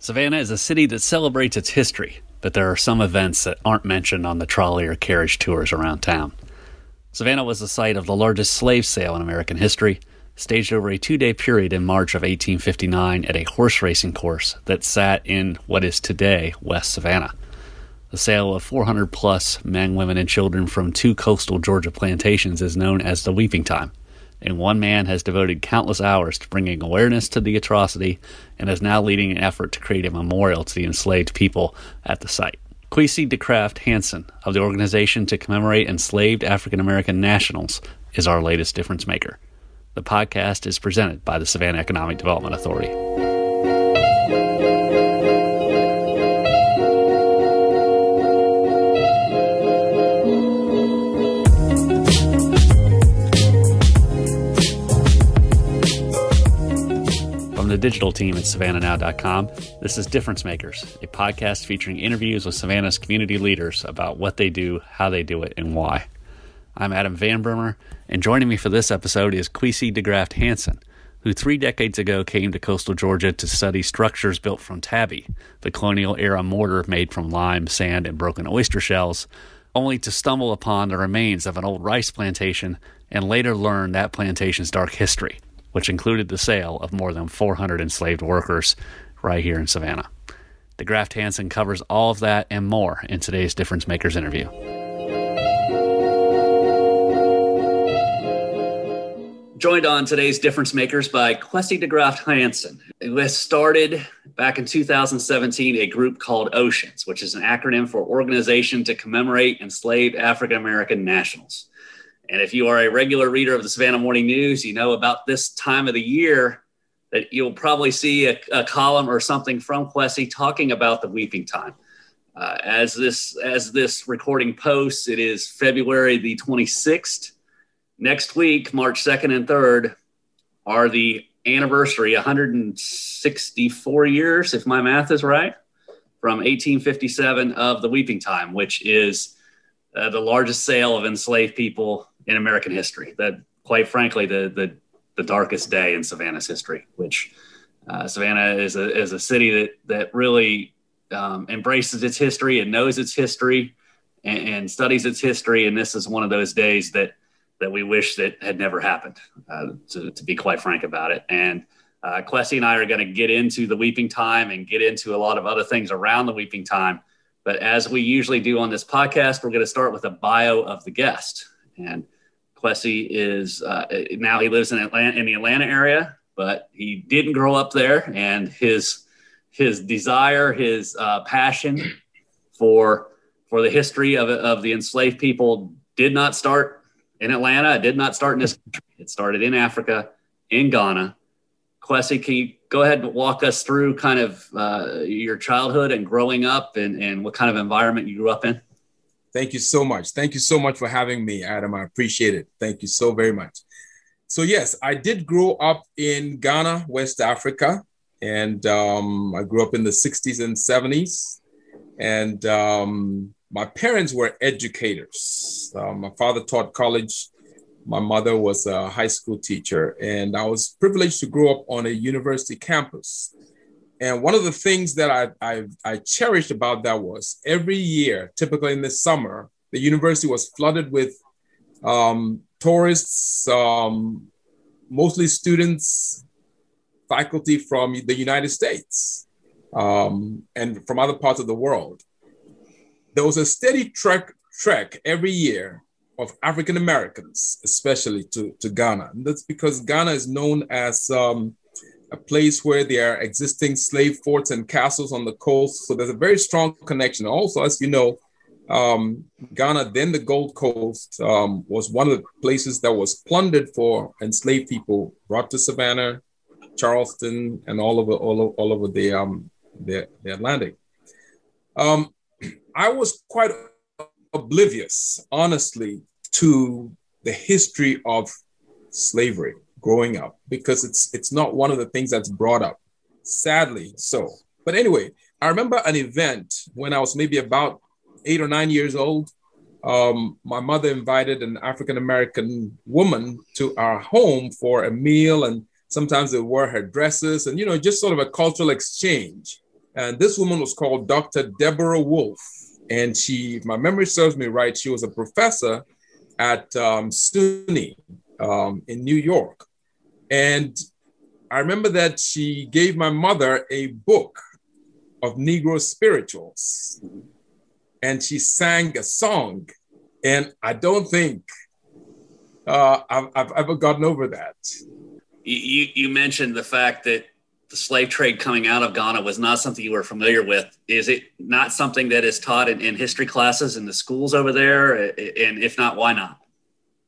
Savannah is a city that celebrates its history, but there are some events that aren't mentioned on the trolley or carriage tours around town. Savannah was the site of the largest slave sale in American history, staged over a two day period in March of 1859 at a horse racing course that sat in what is today West Savannah. The sale of 400 plus men, women, and children from two coastal Georgia plantations is known as the Weeping Time and one man has devoted countless hours to bringing awareness to the atrocity and is now leading an effort to create a memorial to the enslaved people at the site. Kwesi DeGraft-Hanson of the organization to commemorate enslaved African American nationals is our latest difference maker. The podcast is presented by the Savannah Economic Development Authority. The digital team at savannahnow.com. This is Difference Makers, a podcast featuring interviews with Savannah's community leaders about what they do, how they do it, and why. I'm Adam Van Brimmer, and joining me for this episode is Kwesi DeGraft-Hanson, who three decades ago came to coastal Georgia to study structures built from tabby, the colonial era mortar made from lime, sand, and broken oyster shells, only to stumble upon the remains of an old rice plantation and later learn that plantation's dark history which included the sale of more than 400 enslaved workers right here in Savannah. The DeGraft-Hanson covers all of that and more in today's Difference Makers interview. Joined on today's Difference Makers by Kwesi DeGraft-Hanson, who started back in 2017 a group called Oceans, which is an acronym for Organization to Commemorate Enslaved African American Nationals. And if you are a regular reader of the Savannah Morning News, you know about this time of the year that you'll probably see a, a column or something from Kwesi talking about the weeping time. Uh, as this as this recording posts, it is February the 26th. Next week, March 2nd and 3rd, are the anniversary 164 years, if my math is right, from 1857 of the weeping time, which is uh, the largest sale of enslaved people in American history. That, quite frankly, the the, the darkest day in Savannah's history. Which uh, Savannah is a is a city that that really um, embraces its history and knows its history and, and, studies its history. And this is one of those days that that we wish that had never happened. Uh, to, to be quite frank about it, and. Uh, and I are going to get into the weeping time and get into a lot of other things around the weeping time. But as we usually do on this podcast, we're going to start with a bio of the guest. And Kwesi is uh, now he lives in Atlanta in the Atlanta area, but he didn't grow up there, and his his desire, his uh, passion for for the history of, of the enslaved people did not start in Atlanta. It did not start in this country. It started in Africa, in Ghana. Kwesi, can you go ahead and walk us through kind of uh, your childhood and growing up and, and what kind of environment you grew up in? Thank you so much. Thank you so much for having me, Adam. I appreciate it. Thank you so very much. So, yes, I did grow up in Ghana, West Africa, and um, I grew up in the 60s and 70s. And um, my parents were educators. Uh, my father taught college. My mother was a high school teacher, and I was privileged to grow up on a university campus. And one of the things that I, I, I cherished about that was every year, typically in the summer, the university was flooded with um, tourists, um, mostly students, faculty from the United States um, and from other parts of the world. There was a steady trek, trek every year of African Americans, especially to, to Ghana. And that's because Ghana is known as um, a place where there are existing slave forts and castles on the coast. So there's a very strong connection. Also, as you know, um, Ghana, then the Gold Coast, um, was one of the places that was plundered for enslaved people, brought to Savannah, Charleston, and all over all over, all over the um, the, the Atlantic. Um, I was quite oblivious, honestly, to the history of slavery growing up because it's it's not one of the things that's brought up. Sadly, so. But anyway, I remember an event when I was maybe about eight or nine years old. Um, my mother invited an African American woman to our home for a meal, and sometimes they wore her dresses, and you know, just sort of a cultural exchange. And this woman was called Dr. Deborah Wolf, and she, if my memory serves me right, she was a professor at um, SUNY um, in New York. And I remember that she gave my mother a book of Negro spirituals. And she sang a song. And I don't think uh, I've, I've ever gotten over that. You, you mentioned the fact that the slave trade coming out of Ghana was not something you were familiar with. Is it not something that is taught in, in history classes in the schools over there? And if not, why not?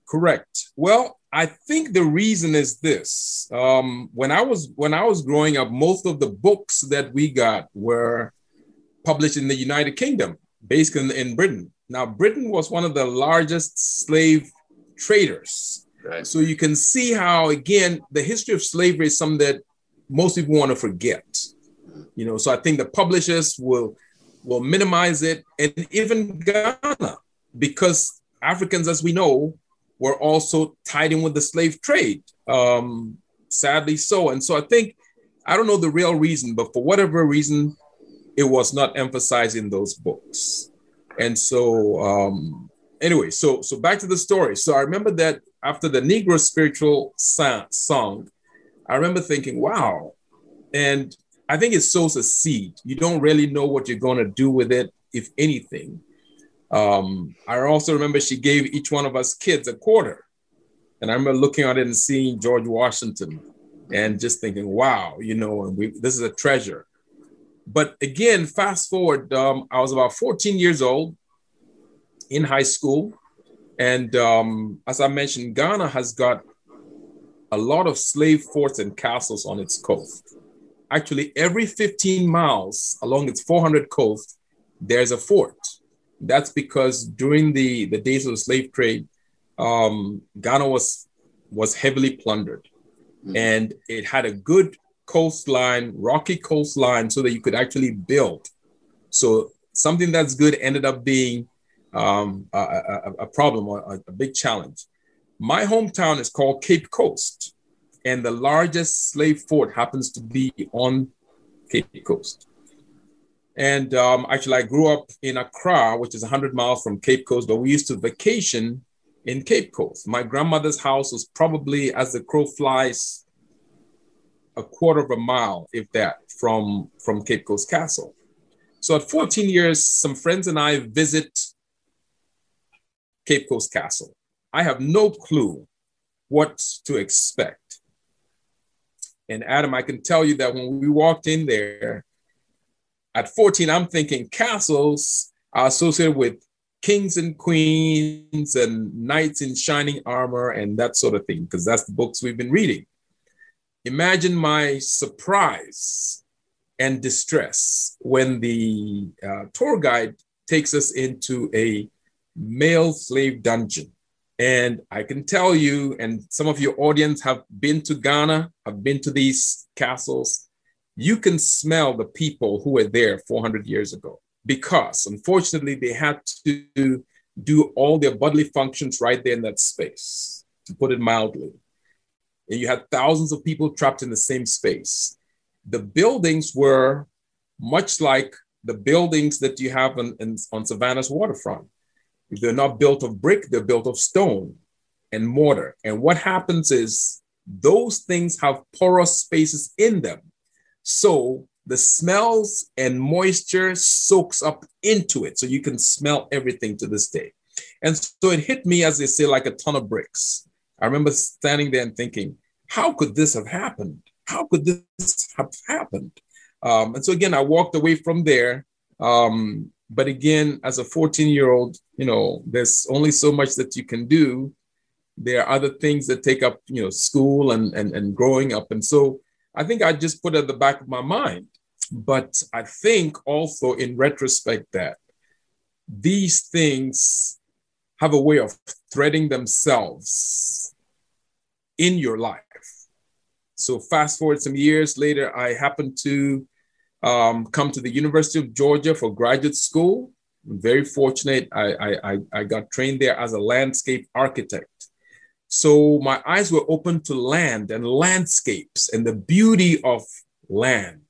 Correct. Well, I think the reason is this. Um, when I was when I was growing up, most of the books that we got were published in the United Kingdom, based in, in Britain. Now, Britain was one of the largest slave traders. Right. So you can see how, again, the history of slavery is something that most people want to forget. You know, so I think the publishers will will minimize it, and even Ghana, because Africans, as we know, were also tied in with the slave trade. Um, sadly, so. And so I think I don't know the real reason, but for whatever reason, it was not emphasized in those books. And so, um, anyway, so so back to the story. So I remember that after the Negro spiritual song, I remember thinking, wow. And I think it sows a seed. You don't really know what you're going to do with it, if anything. Um, I also remember she gave each one of us kids a quarter. And I remember looking at it and seeing George Washington and just thinking, wow, you know, and we, this is a treasure. But again, fast forward, um, I was about 14 years old in high school. And um, as I mentioned, Ghana has got a lot of slave forts and castles on its coast. Actually, every 15 miles along its 400 coast, there's a fort. That's because during the, the days of the slave trade, um, Ghana was, was heavily plundered. Mm-hmm. And it had a good coastline, rocky coastline, so that you could actually build. So something that's good ended up being um, a, a, a, problem or a, a big challenge. My hometown is called Cape Coast, and the largest slave fort happens to be on Cape Coast. And um, actually, I grew up in Accra, which is 100 miles from Cape Coast, but we used to vacation in Cape Coast. My grandmother's house was probably, as the crow flies, a quarter of a mile, if that, from, from Cape Coast Castle. So at 14 years, some friends and I visit Cape Coast Castle. I have no clue what to expect. And Adam, I can tell you that when we walked in there at 14, I'm thinking castles are associated with kings and queens and knights in shining armor and that sort of thing, because that's the books we've been reading. Imagine my surprise and distress when the uh, tour guide takes us into a male slave dungeon. And I can tell you, and some of your audience have been to Ghana, have been to these castles, you can smell the people who were there 400 years ago because unfortunately they had to do all their bodily functions right there in that space, to put it mildly. And you had thousands of people trapped in the same space. The buildings were much like the buildings that you have on, on Savannah's waterfront. They're not built of brick, they're built of stone and mortar. And what happens is those things have porous spaces in them. So the smells and moisture soaks up into it. So you can smell everything to this day. And so it hit me, as they say, like a ton of bricks. I remember standing there and thinking, how could this have happened? How could this have happened? Um, and so again, I walked away from there um, but again, as a 14 year old, you know, there's only so much that you can do. There are other things that take up, you know, school and, and, and growing up. And so I think I just put at the back of my mind, But I think also in retrospect that these things have a way of threading themselves in your life. So fast forward some years later, I happened to um, come to the University of Georgia for graduate school. I'm very fortunate. I, I, I got trained there as a landscape architect. So my eyes were open to land and landscapes and the beauty of land.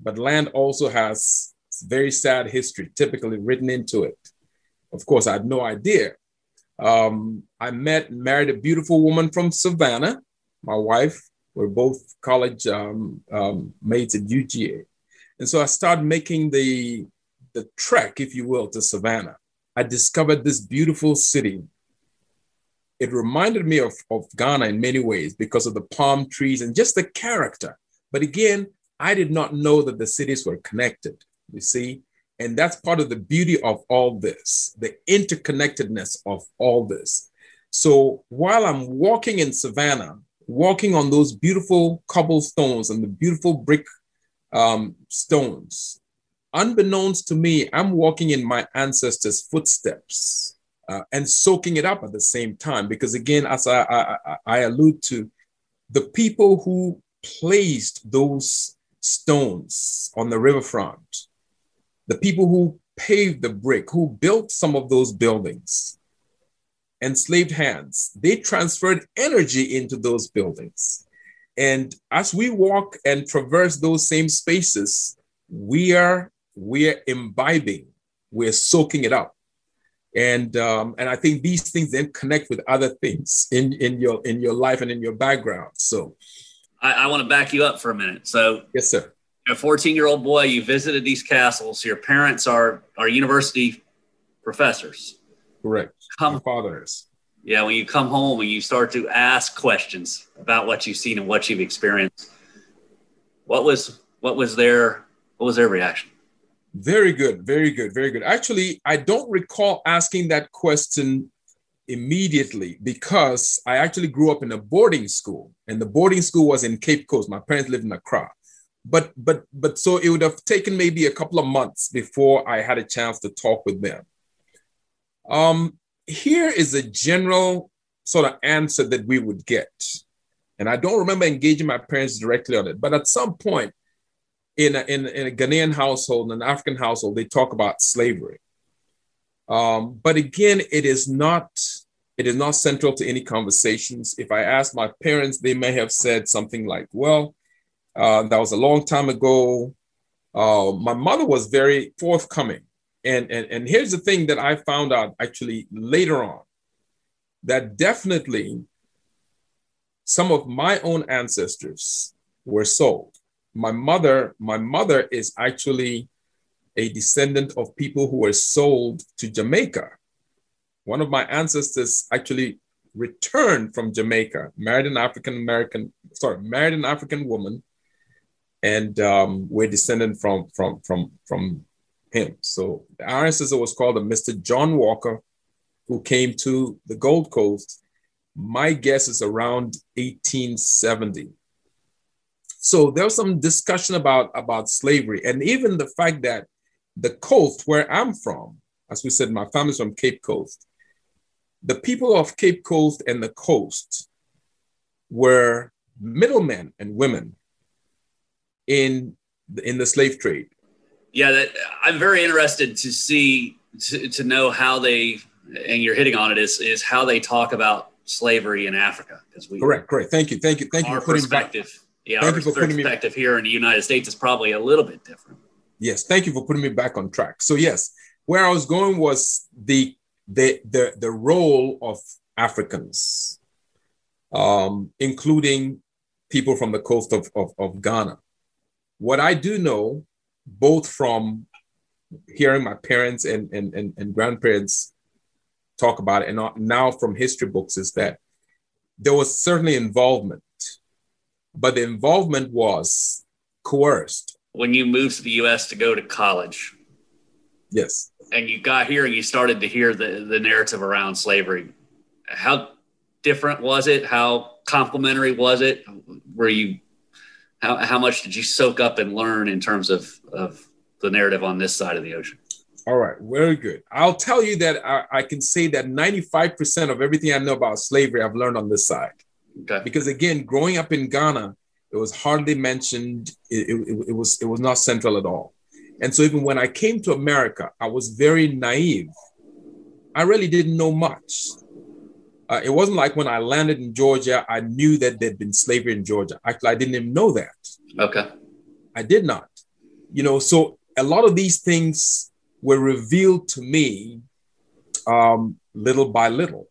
But land also has very sad history, typically written into it. Of course, I had no idea. Um, I met and married a beautiful woman from Savannah, my wife. We're both college um, um, mates at UGA. And so I started making the, the trek, if you will, to Savannah. I discovered this beautiful city. It reminded me of, of Ghana in many ways because of the palm trees and just the character. But again, I did not know that the cities were connected, you see? And that's part of the beauty of all this, the interconnectedness of all this. So while I'm walking in Savannah, walking on those beautiful cobblestones and the beautiful brick um, stones, unbeknownst to me, I'm walking in my ancestors' footsteps uh, and soaking it up at the same time. Because again, as I, I, I allude to, the people who placed those stones on the riverfront, the people who paved the brick, who built some of those buildings, enslaved hands, they transferred energy into those buildings. And as we walk and traverse those same spaces, we are we are imbibing, we're soaking it up. And um, and I think these things then connect with other things in, in your in your life and in your background. So I, I want to back you up for a minute. So yes, sir a 14 year old boy, you visited these castles. Your parents are are university professors. Correct. Come, My father is. Yeah, when you come home and you start to ask questions about what you've seen and what you've experienced, what was what was their what was their reaction? Very good, very good, very good. Actually, I don't recall asking that question immediately because I actually grew up in a boarding school, and the boarding school was in Cape Coast. My parents lived in Accra but but but so it would have taken maybe a couple of months before I had a chance to talk with them. Um, here is a general sort of answer that we would get, and I don't remember engaging my parents directly on it, but at some point in a, in, in a Ghanaian household, in an African household, they talk about slavery. Um, but again, it is not it is not central to any conversations. If I ask my parents, they may have said something like, "Well." Uh, that was a long time ago. Uh, my mother was very forthcoming. And, and, and here's the thing that I found out actually later on that definitely some of my own ancestors were sold. My mother, my mother is actually a descendant of people who were sold to Jamaica. One of my ancestors actually returned from Jamaica, married an African American, sorry, married an African woman, and um, we're descended from from from from him. So our ancestor was called a Mr. John Walker, who came to the Gold Coast. My guess is around 1870. So there was some discussion about about slavery, and even the fact that the coast where I'm from, as we said, my family's from Cape Coast. The people of Cape Coast and the coast were middlemen and women in in the slave trade. Yeah, that, I'm very interested to see to, to know how they and you're hitting on it is is how they talk about slavery in Africa because we correct correct thank you thank you thank you for putting perspective back, yeah thank our you for perspective me, here in the United States is probably a little bit different. Yes, thank you for putting me back on track. So yes, where I was going was the the the the role of Africans, um, including people from the coast of, of, of Ghana. What I do know, both from hearing my parents and, and, and, and grandparents talk about it, and now from history books, is that there was certainly involvement, but the involvement was coerced. When you moved to the US to go to college. Yes. And you got here and you started to hear the, the narrative around slavery. How different was it? How complimentary was it? Were you How, how much did you soak up and learn in terms of, of the narrative on this side of the ocean? All right, very good. I'll tell you that I, I, can say that 95% of everything I know about slavery I've learned on this side. Okay. Because again, growing up in Ghana, it was hardly mentioned. It, it, it, was it was not central at all. And so even when I came to America, I was very naive. I really didn't know much. Uh, it wasn't like when I landed in Georgia, I knew that there'd been slavery in Georgia. Actually, I didn't even know that. Okay. I did not. You know, so a lot of these things were revealed to me um, little by little.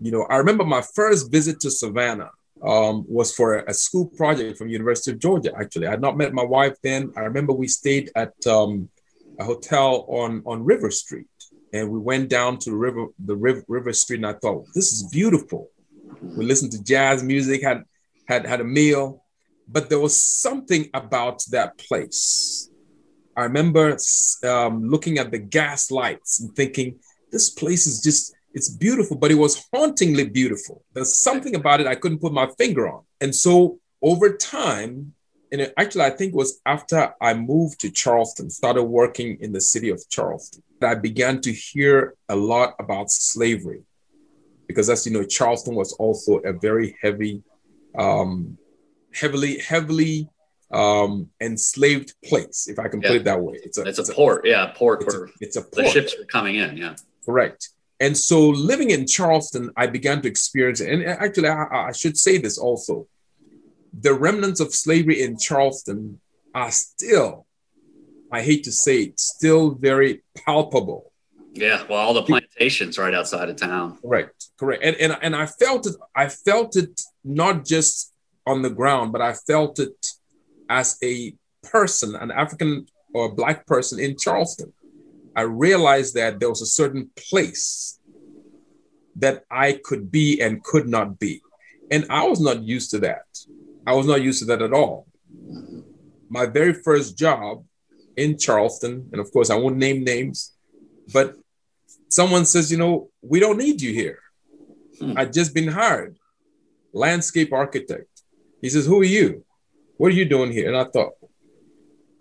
You know, I remember my first visit to Savannah um, was for a, school project from University of Georgia. Actually, I had not met my wife then. I remember we stayed at um, a hotel on on River Street, and we went down to river the river, river Street, and I thought this is beautiful. We listened to jazz music, had had had a meal, but there was something about that place I remember um, looking at the gas lights and thinking, this place is just, it's beautiful, but it was hauntingly beautiful. There's something about it I couldn't put my finger on. And so over time, and actually, I think it was after I moved to Charleston, started working in the city of Charleston, that I began to hear a lot about slavery. Because as you know, Charleston was also a very heavy, um, heavily, heavily um, enslaved place, if I can yeah. put it that way. It's a, it's, it's a, port, yeah, port it's a, it's a port. the ships were coming in, yeah. Correct. And so living in Charleston, I began to experience it. And actually, I, I should say this also. The remnants of slavery in Charleston are still, I hate to say it, still very palpable. Yeah, well, all the plantations right outside of town. Correct, correct. And, and, and I felt it, I felt it not just on the ground, but I felt it as a person, an African or a Black person in Charleston, I realized that there was a certain place that I could be and could not be. And I was not used to that. I was not used to that at all. My very first job in Charleston, and of course, I won't name names, but someone says, you know, we don't need you here. Hmm. I'd just been hired, landscape architect. He says, Who are you? What are you doing here? And I thought,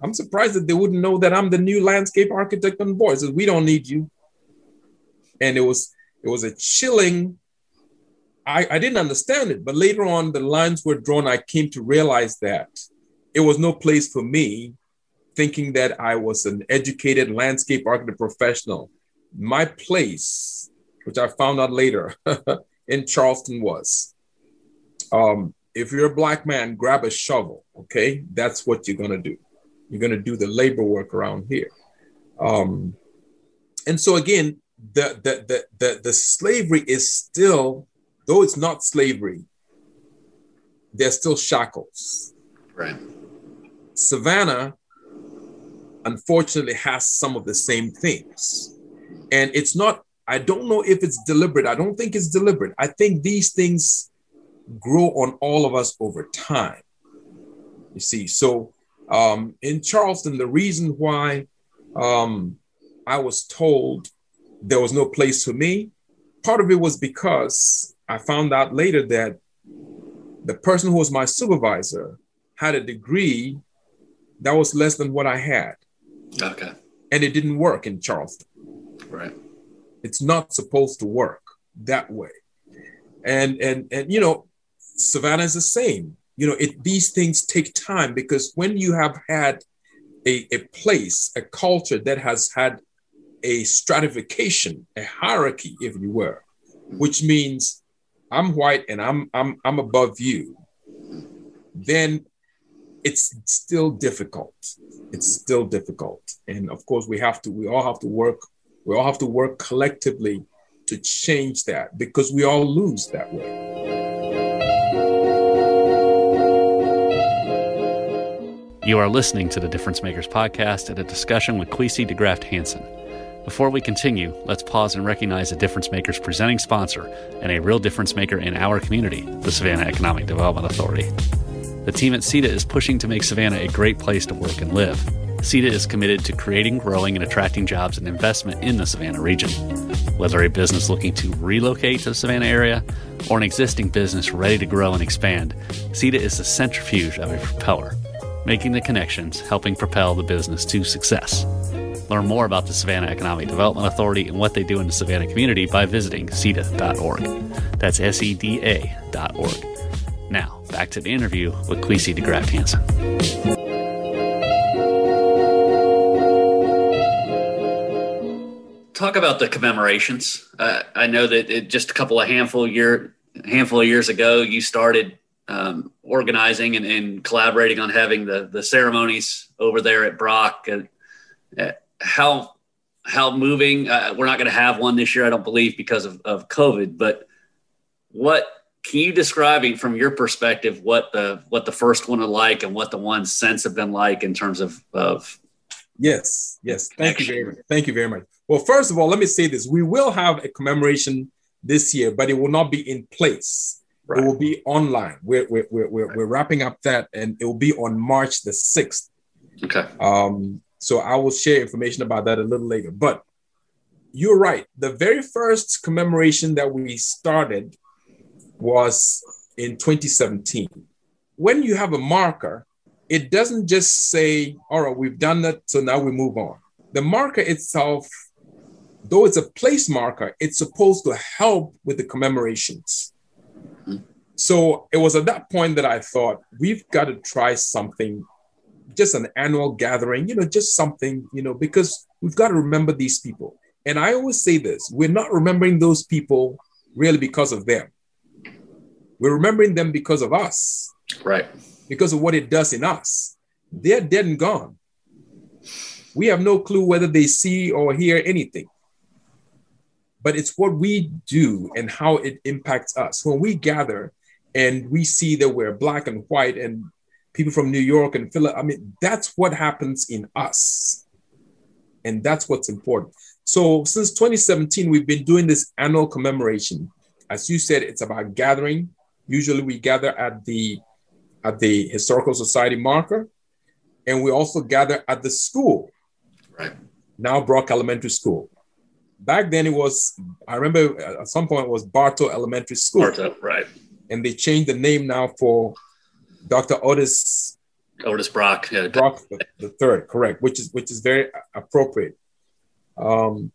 I'm surprised that they wouldn't know that I'm the new landscape architect on board. Says, we don't need you. And it was it was a chilling. I, I didn't understand it, but later on the lines were drawn. I came to realize that it was no place for me, thinking that I was an educated landscape architect professional. My place, which I found out later in Charleston, was um, if you're a black man, grab a shovel. Okay, that's what you're gonna do. You're gonna do the labor work around here. Um, and so again, the the the the, the slavery is still, though it's not slavery, there's still shackles. Right. Savannah, unfortunately, has some of the same things. And it's not, I don't know if it's deliberate. I don't think it's deliberate. I think these things grow on all of us over time. You see, so um, in Charleston, the reason why um, I was told there was no place for me, part of it was because I found out later that the person who was my supervisor had a degree that was less than what I had. Okay. And it didn't work in Charleston. Right. It's not supposed to work that way. And and and you know, Savannah is the same. You know, it, these things take time because when you have had a, a place, a culture that has had a stratification, a hierarchy, if you were, which means I'm white and I'm I'm I'm above you, then it's still difficult. It's still difficult. And of course, we have to, we all have to work, we all have to work collectively to change that because we all lose that way. You are listening to the Difference Makers podcast at a discussion with Kwesi DeGraft-Hanson. Before we continue, let's pause and recognize the Difference Makers presenting sponsor and a real difference maker in our community, the Savannah Economic Development Authority. The team at SEDA is pushing to make Savannah a great place to work and live. SEDA is committed to creating, growing, and attracting jobs and investment in the Savannah region. Whether a business looking to relocate to the Savannah area or an existing business ready to grow and expand, SEDA is the centrifuge of a propeller, making the connections, helping propel the business to success. Learn more about the Savannah Economic Development Authority and what they do in the Savannah community by visiting SEDA.org. That's S E D A.org. Now, back to the interview with Kwesi DeGraft-Hanson. talk about the commemorations. Uh, I know that it, just a couple of handful year handful of years ago, you started um, organizing and, and, collaborating on having the the ceremonies over there at Brock. Uh, how how moving? Uh, we're not going to have one this year, I don't believe, because of, of COVID. But what can you describe from your perspective what the what the first one are like and what the ones since have been like in terms of of Yes, yes. Thank you very much. Thank you very much. Well, first of all, let me say this: we will have a commemoration this year, but it will not be in place. Right. It will be online. We're we're, we're, we're, right. we're wrapping up that, and it will be on March the sixth. Okay. Um. So I will share information about that a little later. But you're right. The very first commemoration that we started was in 2017. When you have a marker, it doesn't just say, all right, we've done that, so now we move on. The marker itself though it's a place marker, it's supposed to help with the commemorations. So it was at that point that I thought we've got to try something, just an annual gathering, you know, just something, you know, because we've got to remember these people. And I always say this we're not remembering those people really because of them. We're remembering them because of us. Right. Because of what it does in us. They're dead and gone. We have no clue whether they see or hear anything but it's what we do and how it impacts us. When we gather and we see that we're black and white and people from New York and Philly, I mean, that's what happens in us. And that's what's important. So since 2017, we've been doing this annual commemoration. As you said, it's about gathering. Usually we gather at the at the Historical Society marker, and we also gather at the school. Right. Now Brock Elementary School back then it was i remember at some point it was bartow elementary school bartow right and they changed the name now for dr otis otis brock yeah. brock the, the, third correct which is which is very appropriate. Um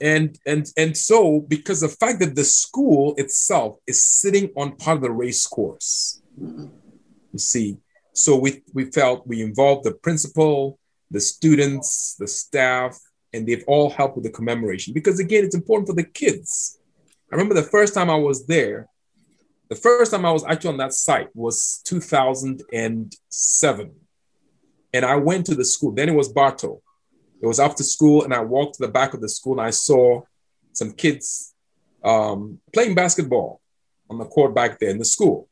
and and and so because the fact that the school itself is sitting on part of the race course you see so we we felt we involved the principal the students the staff and they've all helped with the commemoration. Because again it's important for the kids. I remember the first time i was there the first time i was actually on that site was 2007 and i went to the school. Then it was bartow it was after school and i walked to the back of the school and i saw some kids um, playing basketball on the court back there in the school.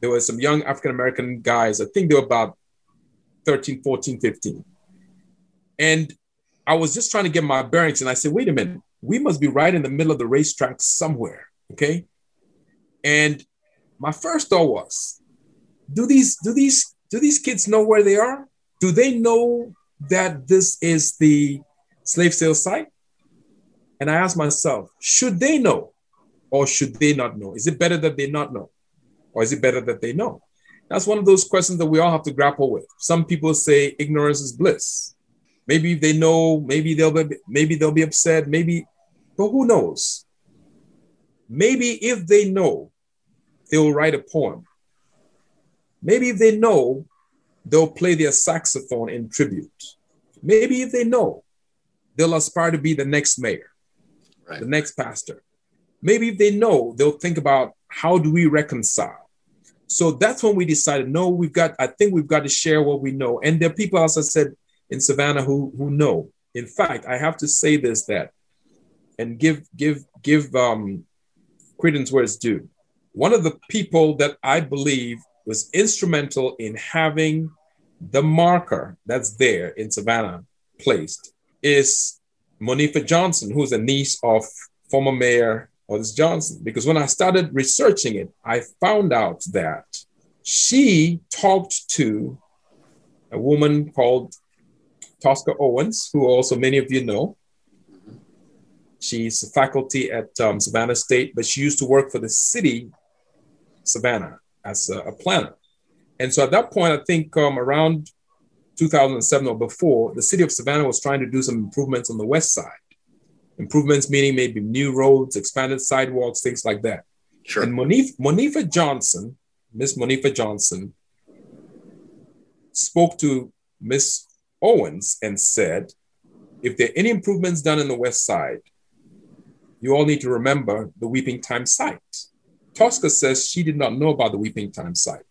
There were some young african american guys. I think they were about 13 14 15 and I was just trying to get my bearings and I said, wait a minute, we must be right in the middle of the racetrack somewhere. Okay. And my first thought was, do these, do these, do these kids know where they are? Do they know that this is the slave sale site? And I asked myself, should they know or should they not know? Is it better that they not know? Or is it better that they know? That's one of those questions that we all have to grapple with. Some people say ignorance is bliss. Maybe they know, maybe they'll be, maybe they'll be upset, maybe, but who knows? Maybe if they know, they'll write a poem. Maybe if they know, they'll play their saxophone in tribute. Maybe if they know, they'll aspire to be the next mayor, right. the next pastor. Maybe if they know, they'll think about how do we reconcile. So that's when we decided, no, we've got, I think we've got to share what we know. And there are people, as I said, in Savannah who who know. In fact, I have to say this that and give give give um, credence where it's due. One of the people that I believe was instrumental in having the marker that's there in Savannah placed is Monifa Johnson, who's a niece of former Mayor Otis Johnson. Because when I started researching it, I found out that she talked to a woman called Tosca Owens, who also many of you know. She's a faculty at um, Savannah State, but she used to work for the city, Savannah, as a, a planner. And so at that point, I think um, around 2007 or before, the city of Savannah was trying to do some improvements on the west side. Improvements meaning maybe new roads, expanded sidewalks, things like that. Sure. And Monifa, Monifa Johnson, Miss Monifa Johnson, spoke to Miss Owens and said, if there are any improvements done in the west side, you all need to remember the Weeping Time site. Tosca says she did not know about the Weeping Time site,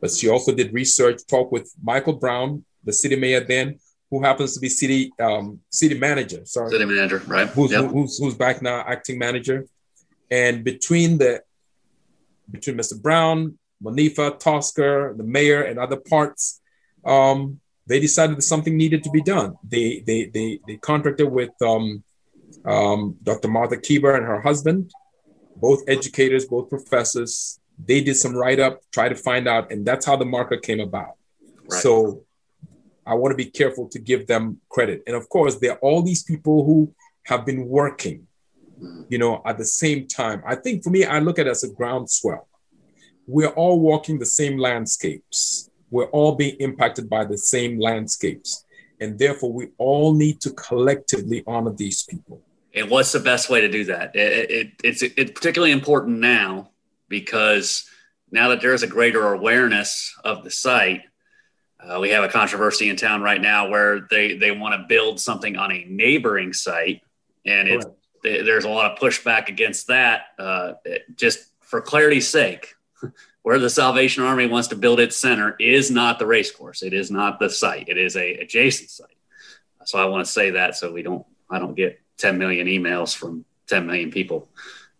but she also did research, talked with Michael Brown, the city mayor then, who happens to be city um, city manager. Sorry, city manager, right? Who's, yep. who's who's back now, acting manager. And between the between Mr. Brown, Monifa, Tosca, the mayor, and other parts, um, they decided that something needed to be done. They they they they contracted with um, um, Dr. Martha Keber and her husband, both educators, both professors. They did some write up, try to find out, and that's how the marker came about. Right. So I want to be careful to give them credit. And of course, there are all these people who have been working, you know, at the same time. I think for me, I look at it as a groundswell. We're all walking the same landscapes. We're all being impacted by the same landscapes. And therefore, we all need to collectively honor these people. And what's the best way to do that? It, it, it's, it's particularly important now because now that there's a greater awareness of the site, uh, we have a controversy in town right now where they, they want to build something on a neighboring site, and it, there's a lot of pushback against that. Uh, it, just for clarity's sake, where the Salvation Army wants to build its center is not the race course. It is not the site. It is a adjacent site. So I want to say that so we don't I don't get 10 million emails from 10 million people,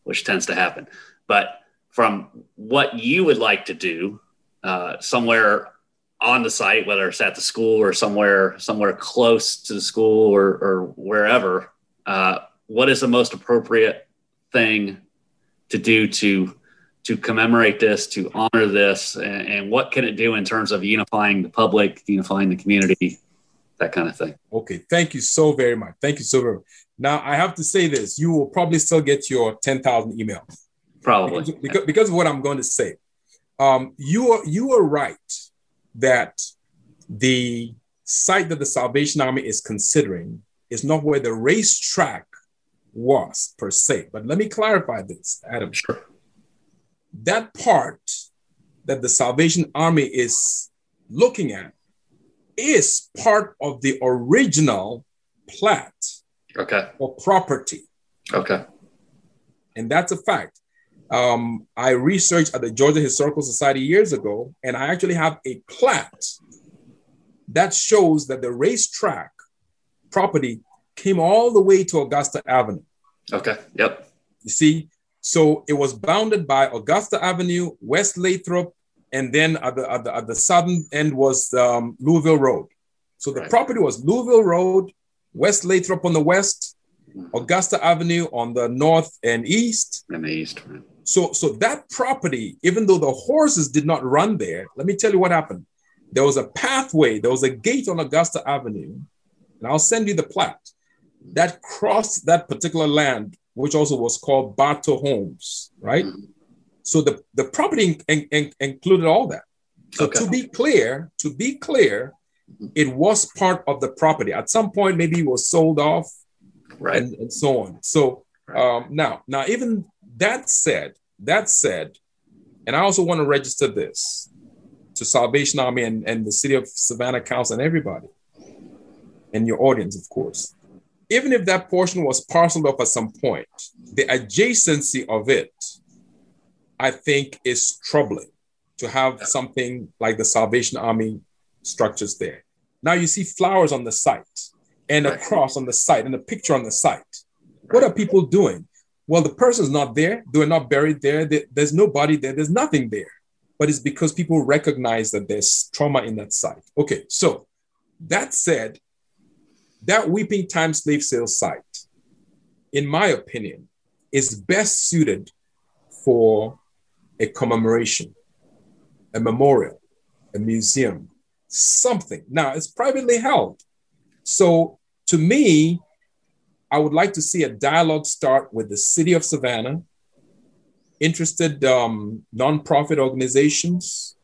which tends to happen. But from what you would like to do, uh, somewhere on the site, whether it's at the school or somewhere somewhere close to the school or, or wherever, uh, what is the most appropriate thing to do to to commemorate this, to honor this, and, and, what can it do in terms of unifying the public, unifying the community, that kind of thing? Okay, thank you so very much. Thank you so very much. Now I have to say this: you will probably still get your ten thousand emails. Probably because, because, because, of what I'm going to say. Um, you are you are right that the site that the Salvation Army is considering is not where the racetrack was per se. But let me clarify this, Adam. Sure. That part that the Salvation Army is looking at is part of the original plat okay. or property. Okay. And that's a fact. Um, I researched at the Georgia Historical Society years ago, and I actually have a plat that shows that the racetrack property came all the way to Augusta Avenue. Okay. Yep. You see, so it was bounded by Augusta Avenue, West Lathrop, and then at the, at the, at the southern end was um, Louisville Road. So the right. property was Louisville Road, West Lathrop on the west, mm-hmm. Augusta Avenue on the north and east. And the east. So, so that property, even though the horses did not run there, let me tell you what happened. There was a pathway, there was a gate on Augusta Avenue, and I'll send you the plat that crossed that particular land, which also was called Bartow Homes, right? Mm-hmm. So the, the property in, in, included all that. So okay. to be clear, to be clear, it was part of the property. At some point, maybe it was sold off, right, and, and so on. So um, now, now even that said, that said, and I also want to register this to Salvation Army and, and the City of Savannah Council and everybody, and your audience, of course. Even if that portion was parceled off at some point, the adjacency of it, I think, is troubling to have something like the Salvation Army structures there. Now you see flowers on the site and a cross on the site and a picture on the site. What are people doing? Well, the person's not there. They're not buried there. There's nobody there. There's nothing there. But it's because people recognize that there's trauma in that site. Okay, so that said, that Weeping Time slave sale site, in my opinion, is best suited for a commemoration, a memorial, a museum, something. Now, it's privately held. So to me, I would like to see a dialogue start with the city of Savannah, interested um, nonprofit organizations,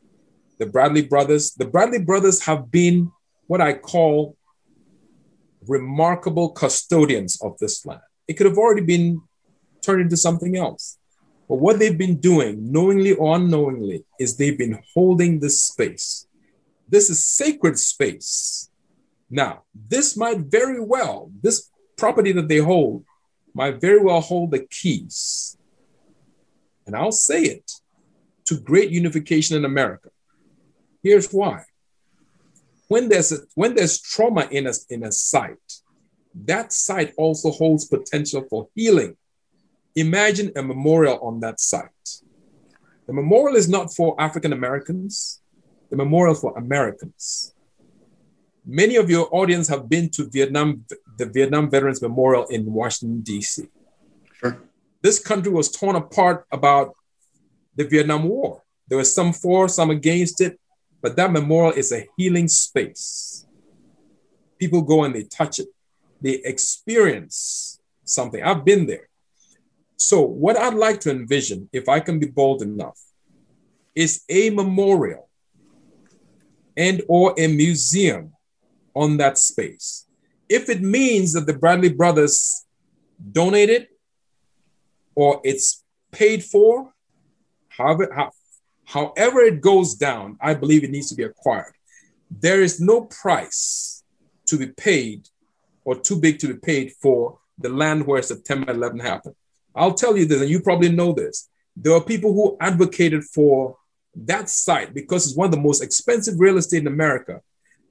the Bradley brothers. The Bradley brothers have been what I call remarkable custodians of this land. It could have already been turned into something else. But what they've been doing, knowingly or unknowingly, is they've been holding this space. This is sacred space. Now, this might very well, this property that they hold might very well hold the keys. And I'll say it to great unification in America. Here's why. When there's a, when there's trauma in a, in a site, that site also holds potential for healing Imagine a memorial on that site. The memorial is not for African Americans, the memorial for Americans. Many of your audience have been to Vietnam, the Vietnam Veterans Memorial in Washington, D.C. Sure. This country was torn apart about the Vietnam War. There was some for, some against it, but that memorial is a healing space. People go and they touch it, they experience something. I've been there. So, what I'd like to envision, if I can be bold enough, is a memorial and or a museum on that space. If it means that the Bradley brothers donated or it's paid for, however, how, however it goes down, I believe it needs to be acquired. There is no price to be paid or too big to be paid for the land where September 11 happened. I'll tell you this, and you probably know this. There are people who advocated for that site because it's one of the most expensive real estate in America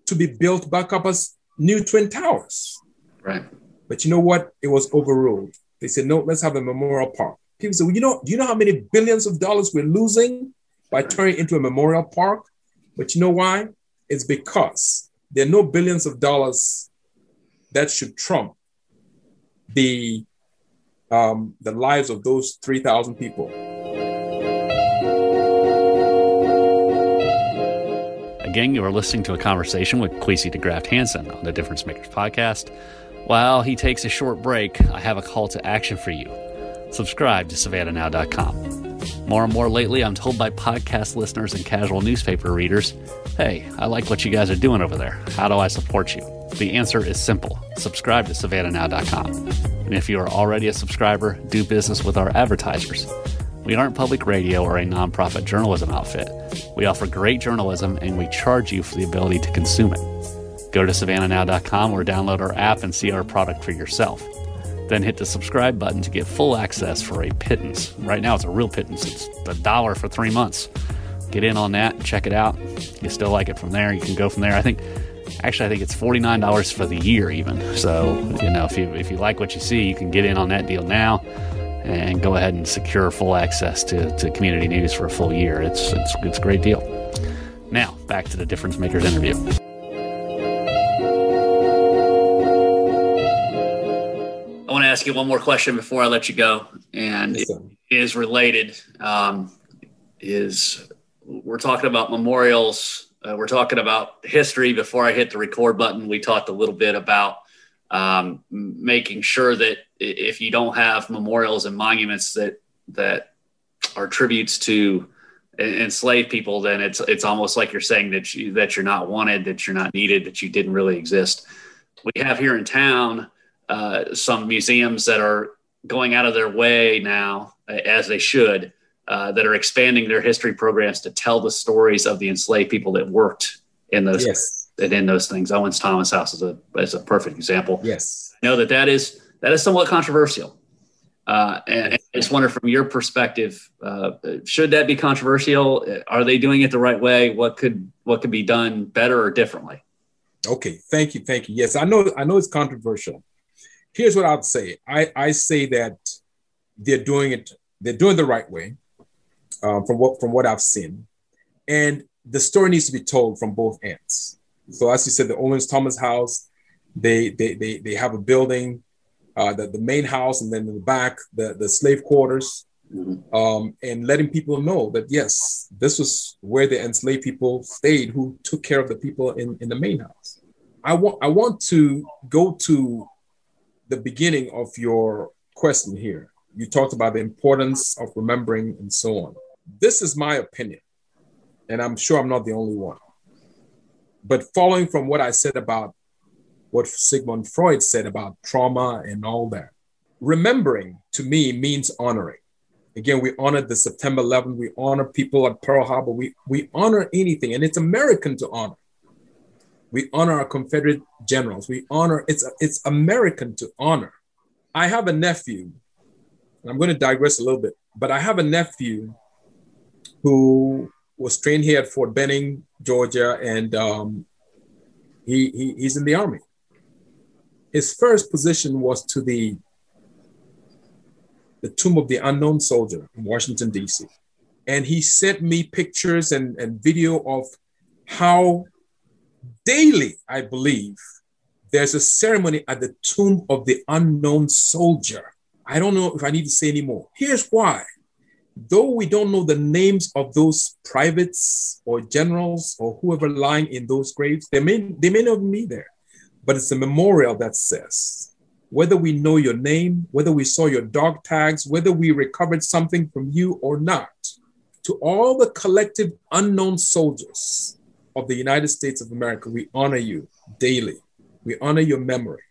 to be built back up as new Twin Towers. Right. But you know what? It was overruled. They said, no, let's have a memorial park. People said, well, you know, do you know how many billions of dollars we're losing by turning into a memorial park? But you know why? It's because there are no billions of dollars that should trump the um, the lives of those 3,000 people. Again, you are listening to a conversation with Kwesi DeGraft-Hanson on the Difference Makers podcast. While he takes a short break, I have a call to action for you. Subscribe to SavannahNow.com. More and more lately, I'm told by podcast listeners and casual newspaper readers hey, I like what you guys are doing over there. How do I support you? The answer is simple subscribe to SavannahNow.com. And if you are already a subscriber, do business with our advertisers. We aren't public radio or a nonprofit journalism outfit. We offer great journalism and we charge you for the ability to consume it. Go to savannahnow.com or download our app and see our product for yourself. Then hit the subscribe button to get full access for a pittance. Right now, it's a real pittance. It's a dollar for three months. Get in on that, check it out. You still like it from there, you can go from there. I think Actually, I think it's forty nine dollars for the year, even. So you know, if you if you like what you see, you can get in on that deal now, and go ahead and secure full access to, to community news for a full year. It's it's it's a great deal. Now back to the difference makers interview. I want to ask you one more question before I let you go, and yes, it is related. Um, is we're talking about memorials uh, we're talking about history. Before I hit the record button, we talked a little bit about um, making sure that if you don't have memorials and monuments that that are tributes to enslaved people, then it's it's almost like you're saying that you that you're not wanted, that you're not needed, that you didn't really exist. We have here in town uh, some museums that are going out of their way now, as they should, uh, that are expanding their history programs to tell the stories of the enslaved people that worked in those yes. And in those things. Owens Thomas House is a is a perfect example. Yes, I know that that is that is somewhat controversial. Uh, and, and, I just wonder from your perspective, uh, should that be controversial? Are they doing it the right way? What could what could be done better or differently? Okay, thank you, thank you. Yes, I know I know it's controversial. Here's what I'd say. I, I say that they're doing it, they're doing the right way um, from what from what I've seen, and the story needs to be told from both ends. So as you said, the Owens Thomas House, they they they, they have a building, uh, the the main house, and then in the back the the slave quarters, mm-hmm. um, and letting people know that yes, this was where the enslaved people stayed, who took care of the people in in the main house. I want I want to go to the beginning of your question here. You talked about the importance of remembering and so on. This is my opinion, and I'm sure I'm not the only one. But following from what I said about what Sigmund Freud said about trauma and all that, remembering to me means honoring. Again, we honored the September 11th, we honor people at Pearl Harbor, we, we honor anything, and it's American to honor. We honor our Confederate generals. We honor it's it's American to honor. I have a nephew. I'm going to digress a little bit, but I have a nephew who was trained here at Fort Benning, Georgia, and um, he, he he's in the army. His first position was to the the tomb of the unknown soldier in Washington D.C. And he sent me pictures and, and video of how daily, I believe, there's a ceremony at the tomb of the unknown soldier. I don't know if I need to say any more. Here's why. Though we don't know the names of those privates or generals or whoever lying in those graves, they may, they may not be there, but it's a memorial that says whether we know your name, whether we saw your dog tags, whether we recovered something from you or not, to all the collective unknown soldiers of the United States of America, we honor you daily. We honor your memory.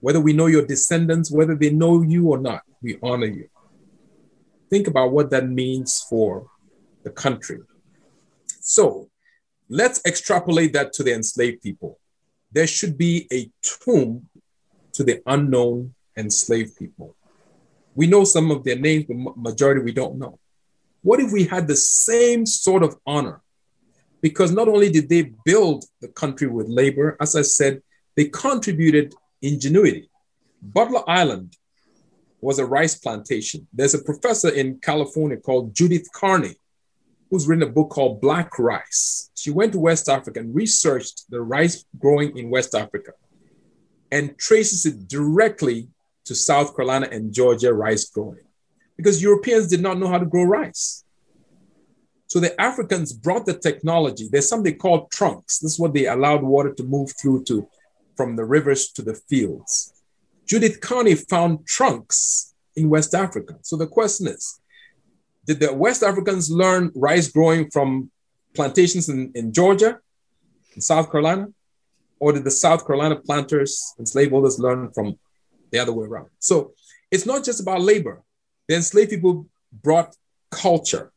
Whether we know your descendants, whether they know you or not, we honor you. Think about what that means for the country. So let's extrapolate that to the enslaved people. There should be a tomb to the unknown enslaved people. We know some of their names, but majority we don't know. What if we had the same sort of honor because not only did they build the country with labor, as I said, they contributed ingenuity. Butler Island was a rice plantation. There's a professor in California called Judith Carney who's written a book called Black Rice. She went to West Africa and researched the rice growing in West Africa and traces it directly to South Carolina and Georgia rice growing because Europeans did not know how to grow rice. So the Africans brought the technology. There's something called trunks. This is what they allowed water to move through to from the rivers to the fields. Judith Carney found trunks in West Africa. So the question is, did the West Africans learn rice growing from plantations in, in Georgia, in South Carolina? Or did the South Carolina planters and slaveholders learn from the other way around? So it's not just about labor. The enslaved people brought culture,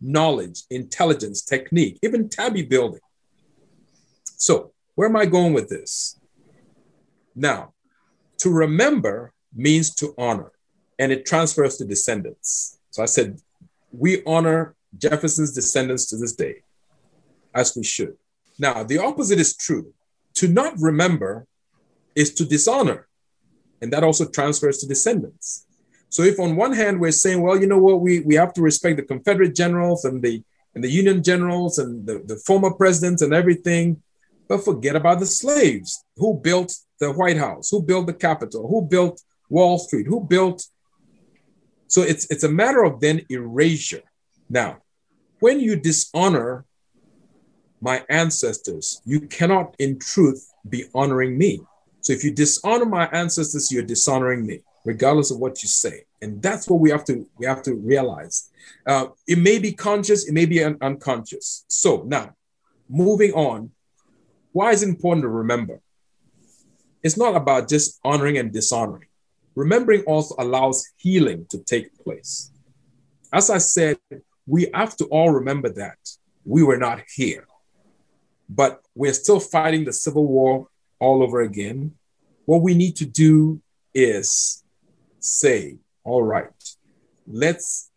knowledge, intelligence, technique, even tabby building. So, where am I going with this? Now, to remember means to honor, and it transfers to descendants. So I said, we honor Jefferson's descendants to this day, as we should. Now, the opposite is true. To not remember is to dishonor, and that also transfers to descendants. So if on one hand we're saying, well, you know what, we, we have to respect the Confederate generals and the and the Union generals and the, the former presidents and everything, but forget about the slaves who built the White House, who built the Capitol, who built Wall Street, who built. So it's it's a matter of then erasure. Now, when you dishonor my ancestors, you cannot in truth be honoring me. So if you dishonor my ancestors, you're dishonoring me regardless of what you say. And that's what we have to we have to realize. Uh, it may be conscious, it may be un- unconscious. So now, moving on, why is it important to remember? It's not about just honoring and dishonoring. Remembering also allows healing to take place. As I said, we have to all remember that we were not here, but we're still fighting the Civil War all over again. What we need to do is say, all right, let's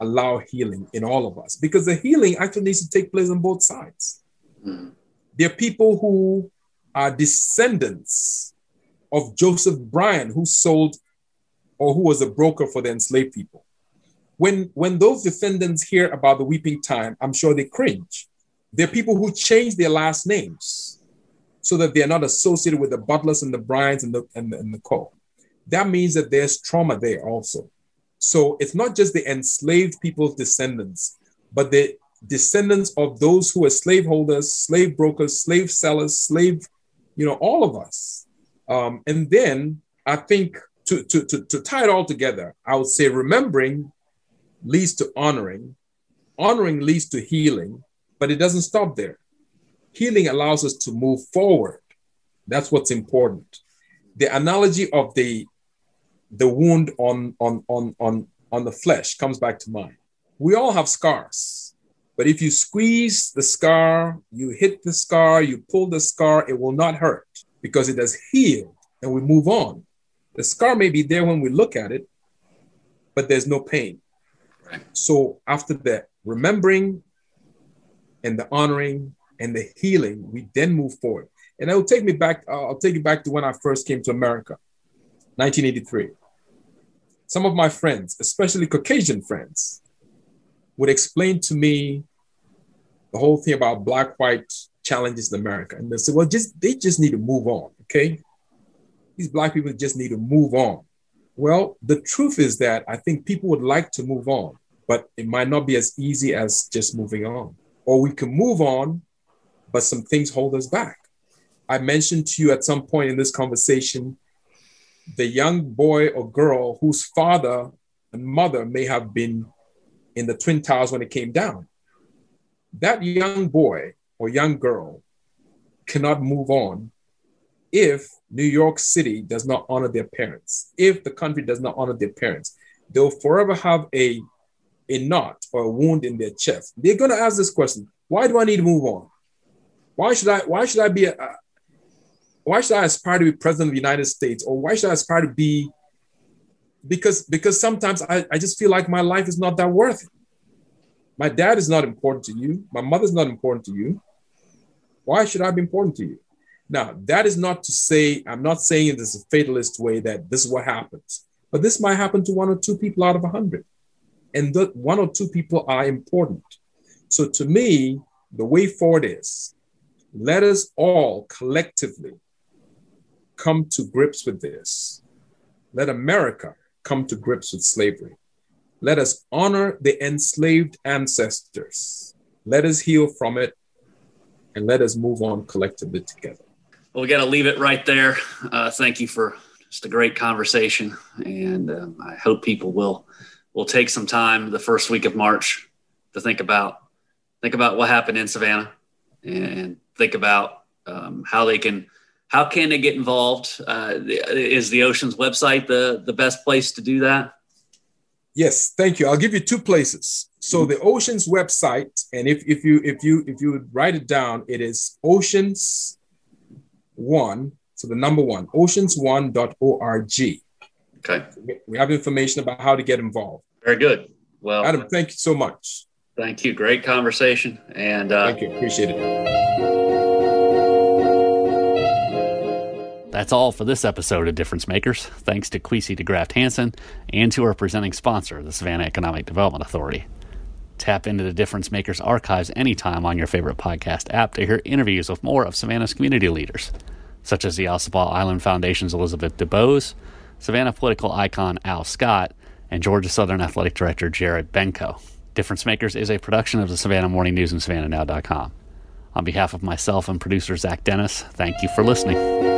allow healing in all of us because the healing actually needs to take place on both sides. Mm. There are people who are descendants of Joseph Bryan who sold or who was a broker for the enslaved people. When, when those defendants hear about the weeping time, I'm sure they cringe. They're people who change their last names so that they are not associated with the Butlers and the Bryans and the, and, and the that means that there's trauma there also. So it's not just the enslaved people's descendants, but the descendants of those who were slaveholders, slave brokers, slave sellers, slave you know, all of us. Um, and then I think to, to, to, to tie it all together, I would say remembering leads to honoring, honoring leads to healing, but it doesn't stop there. Healing allows us to move forward. That's what's important. The analogy of the the wound on on on on on the flesh comes back to mind. We all have scars, but if you squeeze the scar, you hit the scar, you pull the scar, it will not hurt because it has healed and we move on. The scar may be there when we look at it, but there's no pain. So after the remembering and the honoring and the healing, we then move forward. And that will take me back, uh, I'll take you back to when I first came to America, 1983. Some of my friends, especially Caucasian friends, would explain to me the whole thing about black white challenges in America. And they say, well, just they just need to move on, okay? These black people just need to move on. Well, the truth is that I think people would like to move on, but it might not be as easy as just moving on. Or we can move on, but some things hold us back. I mentioned to you at some point in this conversation the young boy or girl whose father and mother may have been in the Twin Towers when it came down. That young boy or young girl cannot move on if New York City does not honor their parents, if the country does not honor their parents, they'll forever have a, a knot or a wound in their chest. They're going to ask this question why do I need to move on? Why should I, why should I be, a, why should I aspire to be president of the United States? Or why should I aspire to be, because, because sometimes I, I just feel like my life is not that worth it. My dad is not important to you. My mother's not important to you. Why should I be important to you? Now, that is not to say, I'm not saying it is a fatalist way that this is what happens, but this might happen to one or two people out of a hundred. And the one or two people are important. So to me, the way forward is let us all collectively come to grips with this. Let America come to grips with slavery. Let us honor the enslaved ancestors. Let us heal from it and let us move on collectively together. Well, we got to leave it right there. Uh, thank you for just a great conversation, and um, I hope people will will take some time the first week of March to think about think about what happened in Savannah, and think about um, how they can how can they get involved. Uh, is the OCEAAN's website the the best place to do that? Yes, thank you. I'll give you two places. So the OCEAAN's website, and if, if you if you if you would write it down, it is Oceans one, so the number one, oceans1.org. Okay. We have information about how to get involved. Very good. Well, Adam, thank you so much. Thank you. Great conversation. And uh, thank you. Appreciate it. That's all for this episode of Difference Makers. Thanks to Kwesi DeGraft-Hanson and to our presenting sponsor, the Savannah Economic Development Authority. Tap into the Difference Makers archives anytime on your favorite podcast app to hear interviews with more of Savannah's community leaders, such as the Ossabaw Island Foundation's Elizabeth DuBose, Savannah political icon Al Scott, and Georgia Southern Athletic Director Jared Benko. Difference Makers is a production of the Savannah Morning News and SavannahNow.com. On behalf of myself and producer Zach Dennis, thank you for listening.